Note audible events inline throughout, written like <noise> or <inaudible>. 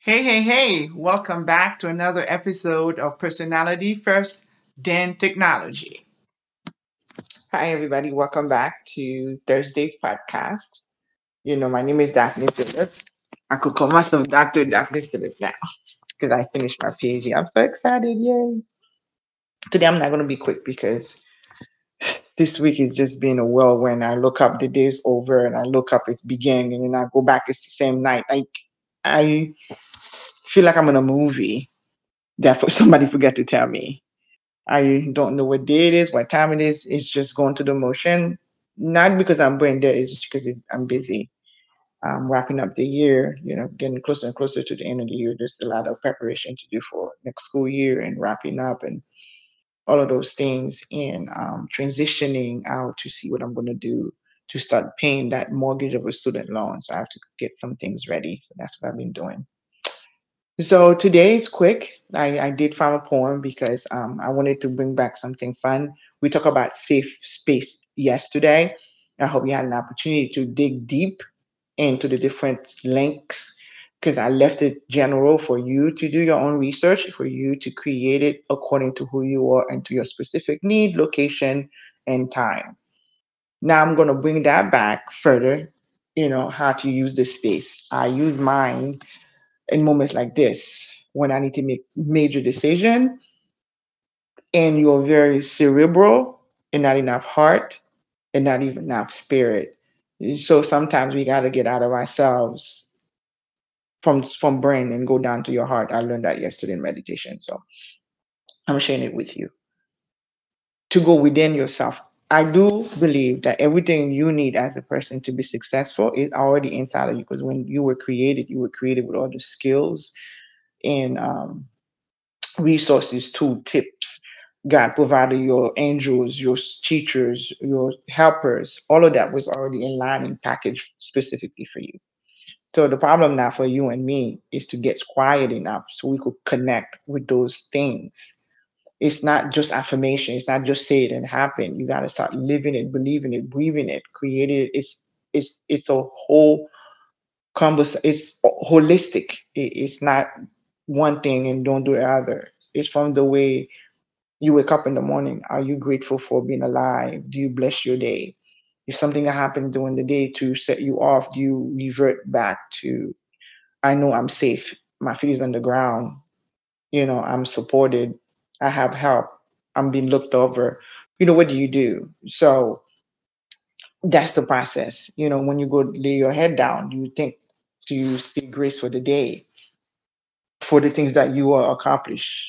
Hey, hey, hey, welcome back to another episode of Personality First, then Technology. Hi, everybody, welcome back to Thursday's podcast. You know, my name is Daphne Phillips. I could call myself Dr. Daphne Phillips now because I finished my PhD. I'm so excited, yay. Today, I'm not going to be quick because this week is just been a whirlwind. I look up, the day's over, and I look up, it's beginning, and then I go back, it's the same night. Like, I feel like I'm in a movie that <laughs> somebody forgot to tell me. I don't know what day it is, what time it is. It's just going through the motion. Not because I'm brain dead, it's just because I'm busy. Um, wrapping up the year, you know, getting closer and closer to the end of the year. There's a lot of preparation to do for next school year and wrapping up and all of those things and um, transitioning out to see what I'm going to do to start paying that mortgage of a student loan. So I have to get some things ready. So that's what I've been doing. So today is quick. I, I did find a poem because um, I wanted to bring back something fun. We talked about safe space yesterday. I hope you had an opportunity to dig deep into the different links because I left it general for you to do your own research, for you to create it according to who you are and to your specific need, location, and time. Now I'm going to bring that back further, you know, how to use this space. I use mine in moments like this when I need to make major decision and you're very cerebral and not enough heart and not even enough spirit. So sometimes we got to get out of ourselves from from brain and go down to your heart. I learned that yesterday in meditation. So I'm sharing it with you. To go within yourself. I do believe that everything you need as a person to be successful is already inside of you because when you were created, you were created with all the skills and um, resources, tool tips. God provided your angels, your teachers, your helpers. All of that was already in line and packaged specifically for you. So the problem now for you and me is to get quiet enough so we could connect with those things. It's not just affirmation. It's not just say it and happen. You got to start living it, believing it, breathing it, creating it. It's it's it's a whole conversation. It's holistic. It- it's not one thing and don't do the other. It's from the way you wake up in the morning. Are you grateful for being alive? Do you bless your day? If something that happened during the day to set you off, do you revert back to, I know I'm safe. My feet is on the ground. You know, I'm supported. I have help. I'm being looked over. You know, what do you do? So that's the process. You know, when you go lay your head down, you think, do you speak grace for the day, for the things that you will accomplish?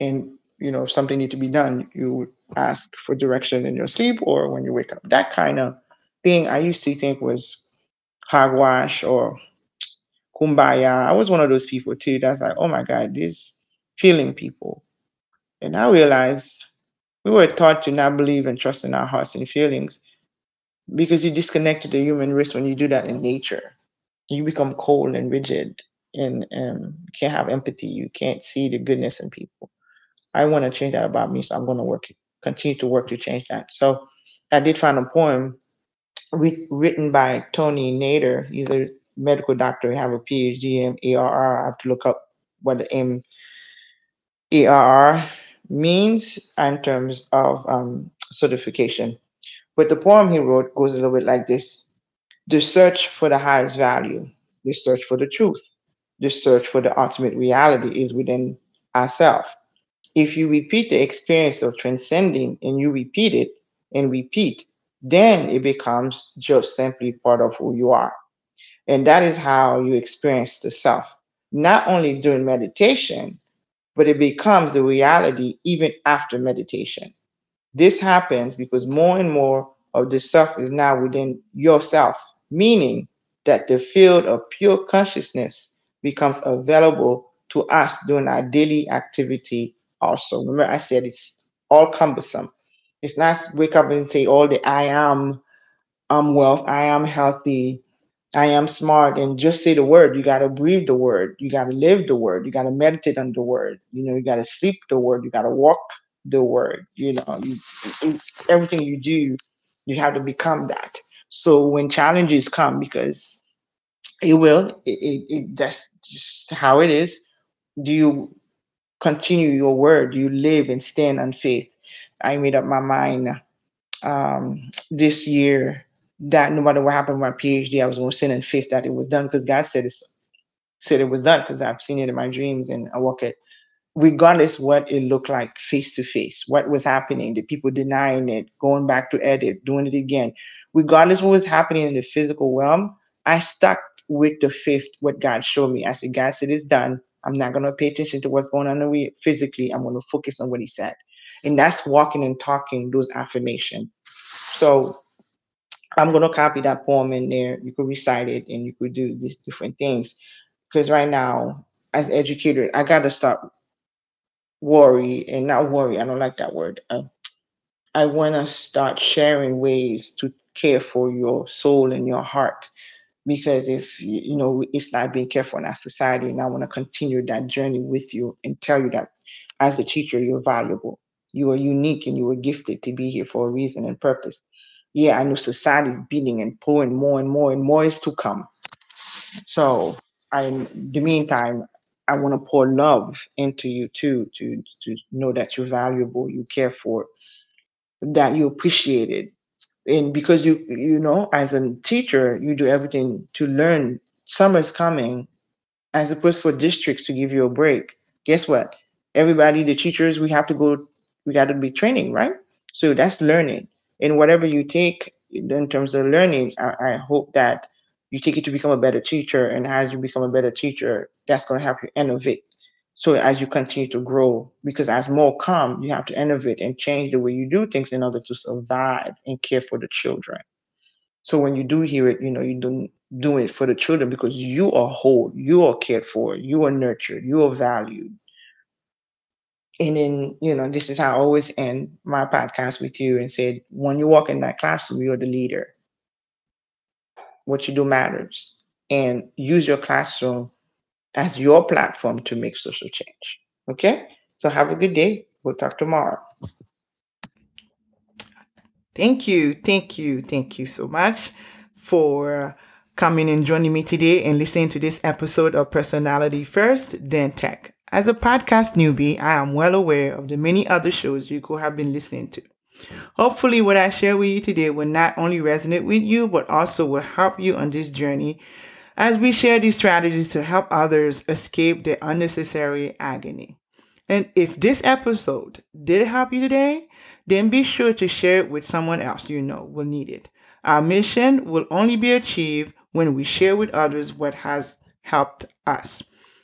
and you know if something need to be done you ask for direction in your sleep or when you wake up that kind of thing i used to think was hogwash or kumbaya i was one of those people too that's like oh my god these feeling people and i realized we were taught to not believe and trust in our hearts and feelings because you disconnect the human race when you do that in nature you become cold and rigid and um, can't have empathy you can't see the goodness in people I want to change that about me, so I'm going to work, continue to work to change that. So I did find a poem writ- written by Tony Nader. He's a medical doctor. He have a PhD in ARR. I have to look up what the M ARR means in terms of um, certification. But the poem he wrote goes a little bit like this: The search for the highest value, the search for the truth, the search for the ultimate reality is within ourselves if you repeat the experience of transcending and you repeat it and repeat, then it becomes just simply part of who you are. And that is how you experience the self, not only during meditation, but it becomes a reality even after meditation. This happens because more and more of the self is now within yourself, meaning that the field of pure consciousness becomes available to us during our daily activity also. Remember, I said it's all cumbersome. It's not wake up and say all the I am, I'm wealth, I am healthy, I am smart, and just say the word. You got to breathe the word. You got to live the word. You got to meditate on the word. You know, you got to sleep the word. You got to walk the word. You know, you, everything you do, you have to become that. So when challenges come, because it will. It, it, it that's just how it is. Do you continue your word? Do you live and stand on faith? I made up my mind um, this year that no matter what happened with my PhD, I was going to stand in faith that it was done because God said it said it was done because I've seen it in my dreams and I walk it regardless what it looked like face to face, what was happening, the people denying it, going back to edit, doing it again, regardless what was happening in the physical realm, I stuck with the faith, what God showed me. I said, God said it's done. I'm not going to pay attention to what's going on physically. I'm going to focus on what he said. And that's walking and talking those affirmations. So I'm going to copy that poem in there. You could recite it and you could do these different things. Because right now, as educator, I got to start worry and not worry. I don't like that word. Uh, I want to start sharing ways to care for your soul and your heart because if you know it's not being careful in our society and i want to continue that journey with you and tell you that as a teacher you're valuable you are unique and you were gifted to be here for a reason and purpose yeah i know society is beating and pulling more and more and more. Is to come. So I, in the meantime i want to pour love into you too to to know that you're valuable you care for that you appreciate it. And because you you know as a teacher you do everything to learn. Summer's coming as opposed for districts to give you a break. Guess what? Everybody the teachers we have to go we got to be training right? So that's learning and whatever you take in terms of learning I, I hope that you take it to become a better teacher and as you become a better teacher that's going to help you innovate. So as you continue to grow because as more come you have to innovate and change the way you do things in order to survive and care for the children. So when you do hear it you know you don't do it for the children because you are whole you are cared for you are nurtured you are valued and then you know this is how i always end my podcast with you and said when you walk in that classroom you're the leader what you do matters and use your classroom as your platform to make social change. Okay? So have a good day. We'll talk tomorrow. Thank you. Thank you. Thank you so much for coming and joining me today and listening to this episode of Personality First, then Tech. As a podcast newbie, I am well aware of the many other shows you could have been listening to. Hopefully, what I share with you today will not only resonate with you, but also will help you on this journey as we share these strategies to help others escape the unnecessary agony. And if this episode did help you today, then be sure to share it with someone else you know will need it. Our mission will only be achieved when we share with others what has helped us.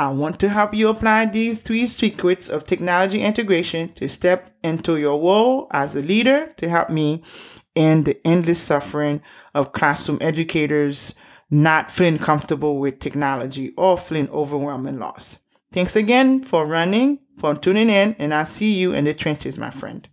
I want to help you apply these three secrets of technology integration to step into your role as a leader to help me end the endless suffering of classroom educators not feeling comfortable with technology or feeling overwhelmed and lost. Thanks again for running, for tuning in, and I'll see you in the trenches, my friend.